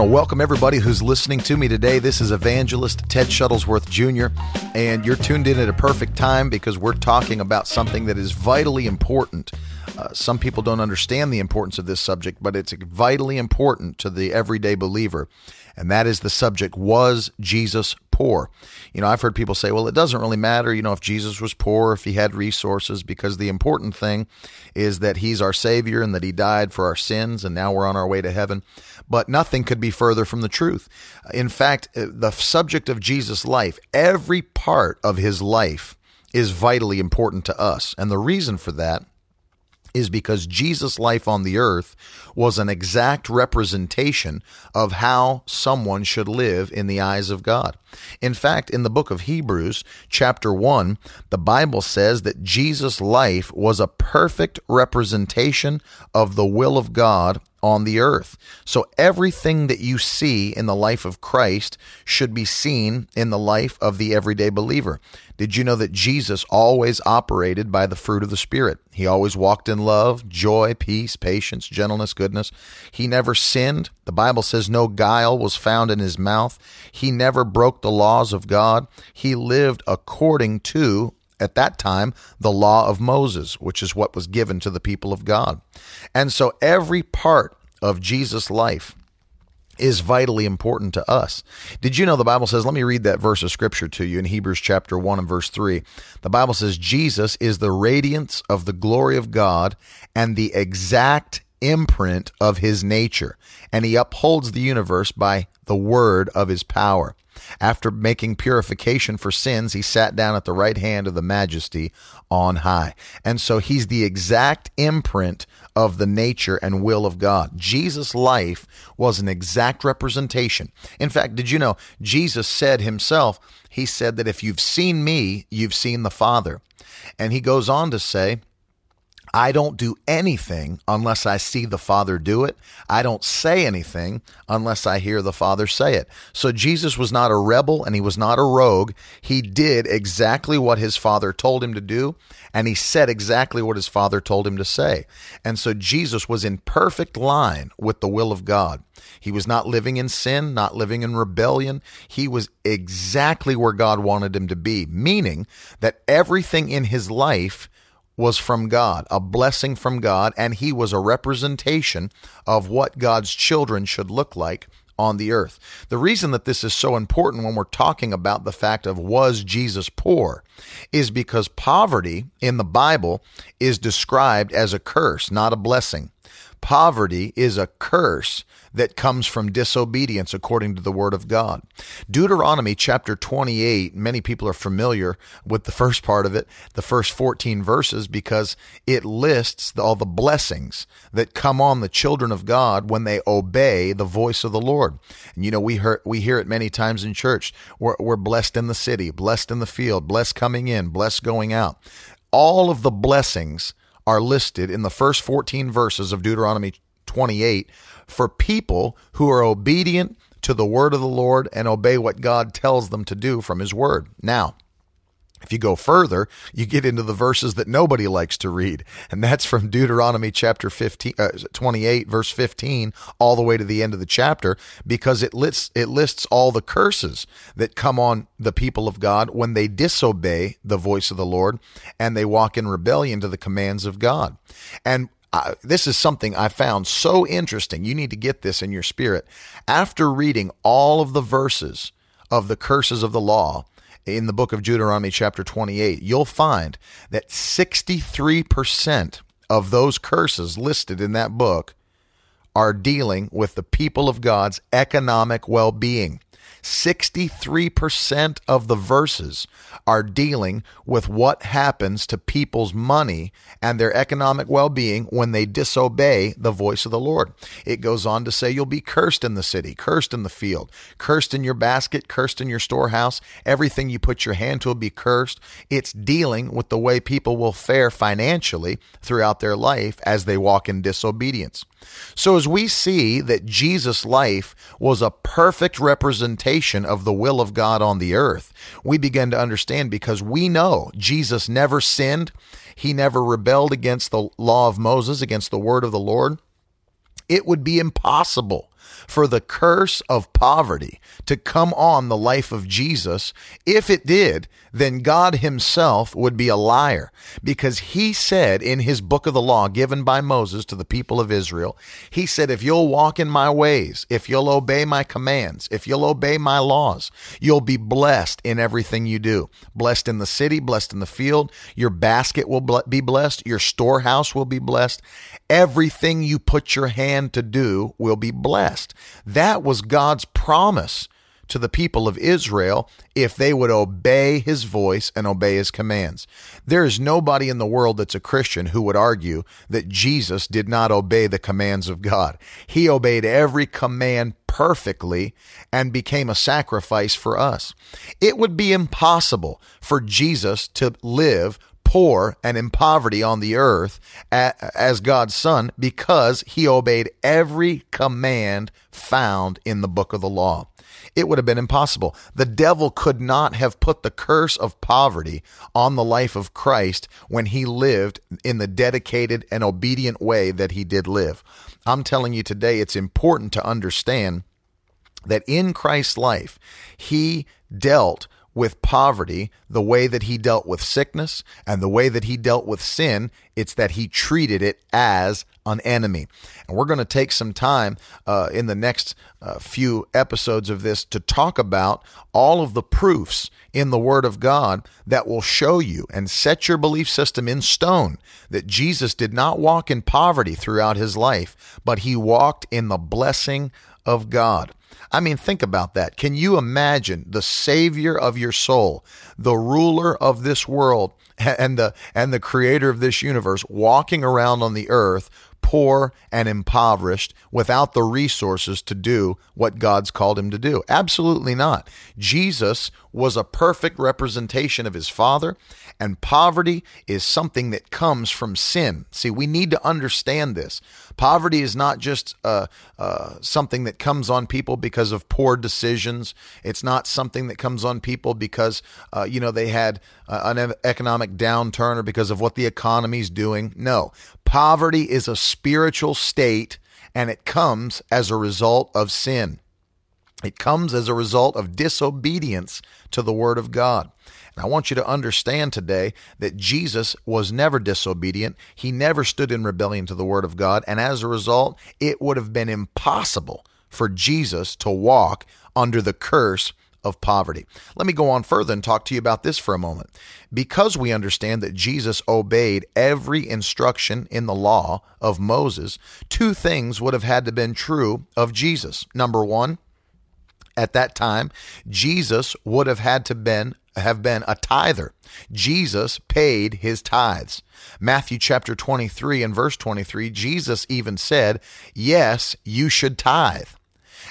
want to welcome everybody who's listening to me today. This is evangelist Ted Shuttlesworth Jr., and you're tuned in at a perfect time because we're talking about something that is vitally important. Uh, some people don't understand the importance of this subject, but it's vitally important to the everyday believer. And that is the subject Was Jesus poor? You know, I've heard people say, well, it doesn't really matter, you know, if Jesus was poor, if he had resources, because the important thing is that he's our Savior and that he died for our sins, and now we're on our way to heaven. But nothing could be further from the truth. In fact, uh, the subject of Jesus' life, every part of his life, is vitally important to us. And the reason for that is because Jesus' life on the earth was an exact representation of how someone should live in the eyes of God. In fact, in the book of Hebrews, chapter 1, the Bible says that Jesus' life was a perfect representation of the will of God on the earth. So everything that you see in the life of Christ should be seen in the life of the everyday believer. Did you know that Jesus always operated by the fruit of the Spirit? He always walked in love, joy, peace, patience, gentleness, goodness. He never sinned. The Bible says no guile was found in his mouth. He never broke the laws of God. He lived according to at that time the law of Moses, which is what was given to the people of God. And so every part of Jesus' life is vitally important to us. Did you know the Bible says, let me read that verse of scripture to you in Hebrews chapter 1 and verse 3. The Bible says, Jesus is the radiance of the glory of God and the exact imprint of his nature, and he upholds the universe by the word of his power. After making purification for sins, he sat down at the right hand of the majesty on high. And so he's the exact imprint of the nature and will of God. Jesus' life was an exact representation. In fact, did you know Jesus said himself, he said that if you've seen me, you've seen the Father. And he goes on to say, I don't do anything unless I see the Father do it. I don't say anything unless I hear the Father say it. So Jesus was not a rebel and he was not a rogue. He did exactly what his Father told him to do, and he said exactly what his Father told him to say. And so Jesus was in perfect line with the will of God. He was not living in sin, not living in rebellion. He was exactly where God wanted him to be, meaning that everything in his life was from God, a blessing from God, and he was a representation of what God's children should look like on the earth. The reason that this is so important when we're talking about the fact of was Jesus poor is because poverty in the Bible is described as a curse, not a blessing. Poverty is a curse that comes from disobedience according to the word of God. Deuteronomy chapter 28, many people are familiar with the first part of it, the first 14 verses, because it lists all the blessings that come on the children of God when they obey the voice of the Lord. And you know, we hear, we hear it many times in church. We're, we're blessed in the city, blessed in the field, blessed coming in, blessed going out. All of the blessings are listed in the first 14 verses of Deuteronomy 28 for people who are obedient to the word of the Lord and obey what God tells them to do from his word. Now, if you go further, you get into the verses that nobody likes to read, and that's from Deuteronomy chapter 15, uh, 28, verse 15, all the way to the end of the chapter, because it lists it lists all the curses that come on the people of God when they disobey the voice of the Lord and they walk in rebellion to the commands of God. And uh, this is something I found so interesting. You need to get this in your spirit. After reading all of the verses of the curses of the law in the book of Deuteronomy, chapter 28, you'll find that 63% of those curses listed in that book are dealing with the people of God's economic well being. 63% of the verses are dealing with what happens to people's money and their economic well being when they disobey the voice of the Lord. It goes on to say, You'll be cursed in the city, cursed in the field, cursed in your basket, cursed in your storehouse. Everything you put your hand to will be cursed. It's dealing with the way people will fare financially throughout their life as they walk in disobedience. So, as we see that Jesus' life was a perfect representation of the will of God on the earth, we begin to understand because we know Jesus never sinned, he never rebelled against the law of Moses, against the word of the Lord. It would be impossible for the curse of poverty to come on the life of Jesus. If it did, then God himself would be a liar because he said in his book of the law given by Moses to the people of Israel, he said, if you'll walk in my ways, if you'll obey my commands, if you'll obey my laws, you'll be blessed in everything you do. Blessed in the city, blessed in the field. Your basket will be blessed. Your storehouse will be blessed. Everything you put your hand to do will be blessed. That was God's promise to the people of Israel if they would obey his voice and obey his commands. There is nobody in the world that's a Christian who would argue that Jesus did not obey the commands of God. He obeyed every command perfectly and became a sacrifice for us. It would be impossible for Jesus to live poor and in poverty on the earth as God's son because he obeyed every command found in the book of the law it would have been impossible. The devil could not have put the curse of poverty on the life of Christ when he lived in the dedicated and obedient way that he did live. I'm telling you today, it's important to understand that in Christ's life, he dealt with poverty the way that he dealt with sickness and the way that he dealt with sin. It's that he treated it as an enemy. And we're going to take some time uh, in the next uh, few episodes of this to talk about all of the proofs in the Word of God that will show you and set your belief system in stone that Jesus did not walk in poverty throughout his life, but he walked in the blessing of God. I mean, think about that. Can you imagine the savior of your soul, the ruler of this world, and the and the creator of this universe walking around on the earth poor and impoverished without the resources to do what God's called him to do. Absolutely not. Jesus was a perfect representation of his Father, and poverty is something that comes from sin. See, we need to understand this. Poverty is not just uh, uh, something that comes on people because of poor decisions. It's not something that comes on people because, uh, you know, they had uh, an economic downturn or because of what the economy's doing. No, Poverty is a spiritual state and it comes as a result of sin. It comes as a result of disobedience to the Word of God. And I want you to understand today that Jesus was never disobedient. He never stood in rebellion to the Word of God. And as a result, it would have been impossible for Jesus to walk under the curse of poverty. Let me go on further and talk to you about this for a moment. Because we understand that Jesus obeyed every instruction in the law of Moses, two things would have had to been true of Jesus. Number 1, at that time, Jesus would have had to been have been a tither. Jesus paid his tithes. Matthew chapter 23 and verse 23, Jesus even said, "Yes, you should tithe."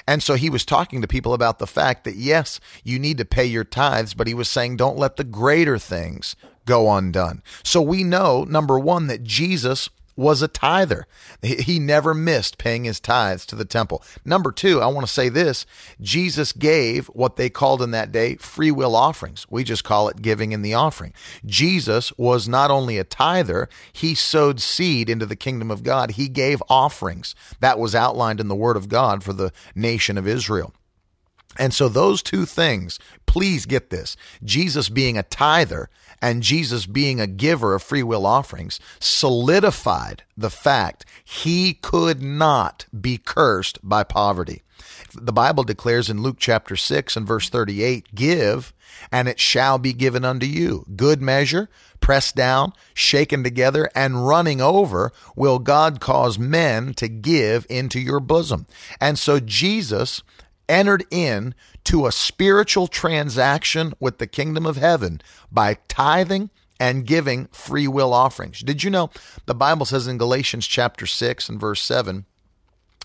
And so he was talking to people about the fact that, yes, you need to pay your tithes, but he was saying, don't let the greater things go undone. So we know, number one, that Jesus was a tither. He never missed paying his tithes to the temple. Number two, I want to say this Jesus gave what they called in that day free will offerings. We just call it giving in the offering. Jesus was not only a tither, he sowed seed into the kingdom of God. He gave offerings. That was outlined in the word of God for the nation of Israel. And so, those two things, please get this Jesus being a tither and Jesus being a giver of free will offerings solidified the fact he could not be cursed by poverty. The Bible declares in Luke chapter 6 and verse 38 Give, and it shall be given unto you. Good measure, pressed down, shaken together, and running over, will God cause men to give into your bosom. And so Jesus entered in to a spiritual transaction with the kingdom of heaven by tithing and giving free will offerings. Did you know the Bible says in Galatians chapter 6 and verse 7,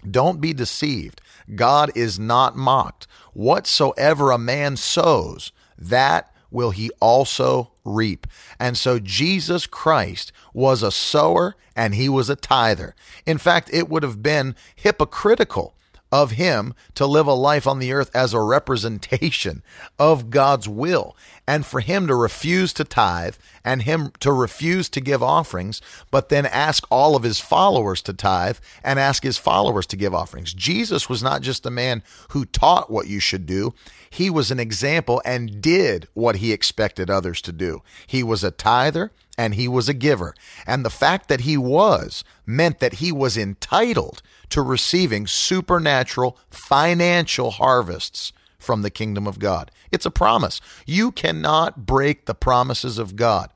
don't be deceived. God is not mocked. Whatsoever a man sows, that will he also reap. And so Jesus Christ was a sower and he was a tither. In fact, it would have been hypocritical of him to live a life on the earth as a representation of God's will and for him to refuse to tithe and him to refuse to give offerings, but then ask all of his followers to tithe and ask his followers to give offerings. Jesus was not just a man who taught what you should do, he was an example and did what he expected others to do. He was a tither and he was a giver. And the fact that he was meant that he was entitled to receiving supernatural financial harvests from the kingdom of God. It's a promise. You cannot break the promises of God.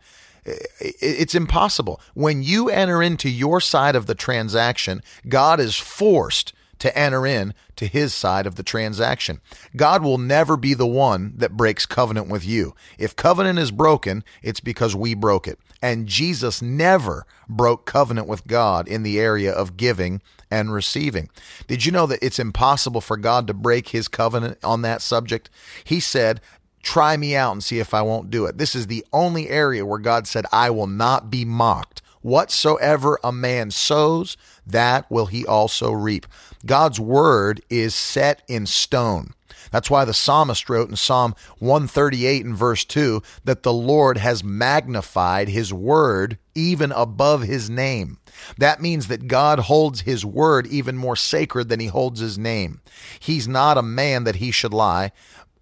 It's impossible. When you enter into your side of the transaction, God is forced to enter in to his side of the transaction. God will never be the one that breaks covenant with you. If covenant is broken, it's because we broke it. And Jesus never broke covenant with God in the area of giving and receiving. Did you know that it's impossible for God to break his covenant on that subject? He said, Try me out and see if I won't do it. This is the only area where God said, I will not be mocked. Whatsoever a man sows, that will he also reap. God's word is set in stone. That's why the psalmist wrote in Psalm 138 and verse 2 that the Lord has magnified his word even above his name. That means that God holds his word even more sacred than he holds his name. He's not a man that he should lie,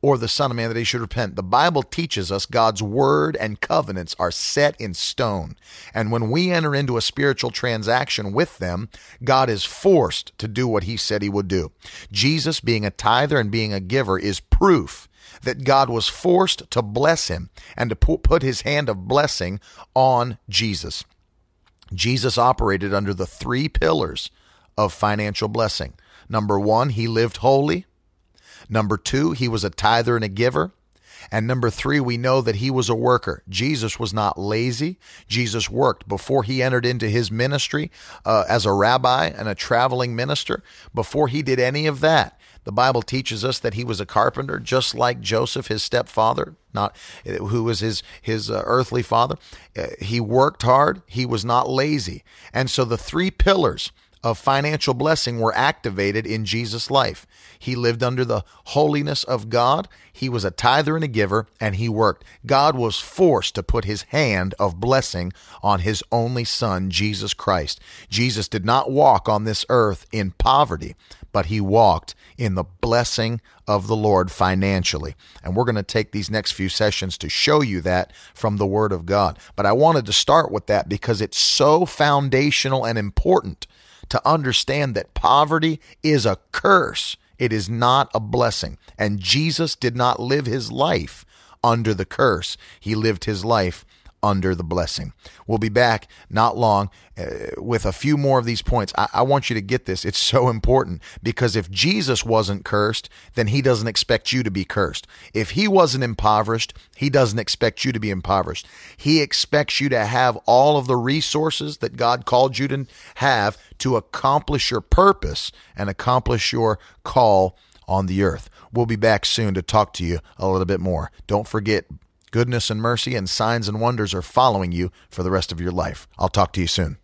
or the Son of Man that he should repent. The Bible teaches us God's word and covenants are set in stone. And when we enter into a spiritual transaction with them, God is forced to do what he said he would do. Jesus, being a tither and being a giver, is proof that God was forced to bless him and to put his hand of blessing on Jesus. Jesus operated under the three pillars of financial blessing. Number one, he lived holy. Number two, he was a tither and a giver. And number three, we know that he was a worker. Jesus was not lazy. Jesus worked before he entered into his ministry uh, as a rabbi and a traveling minister. Before he did any of that, the Bible teaches us that he was a carpenter, just like Joseph, his stepfather, not who was his his uh, earthly father. Uh, he worked hard. He was not lazy. And so the three pillars of financial blessing were activated in Jesus' life. He lived under the holiness of God. He was a tither and a giver, and he worked. God was forced to put his hand of blessing on his only son, Jesus Christ. Jesus did not walk on this earth in poverty, but he walked in the blessing of the Lord financially. And we're going to take these next few sessions to show you that from the Word of God. But I wanted to start with that because it's so foundational and important to understand that poverty is a curse. It is not a blessing. And Jesus did not live his life under the curse. He lived his life under the blessing. We'll be back not long uh, with a few more of these points. I, I want you to get this. It's so important because if Jesus wasn't cursed, then he doesn't expect you to be cursed. If he wasn't impoverished, he doesn't expect you to be impoverished. He expects you to have all of the resources that God called you to have to accomplish your purpose and accomplish your call on the earth. We'll be back soon to talk to you a little bit more. Don't forget, Goodness and mercy and signs and wonders are following you for the rest of your life. I'll talk to you soon.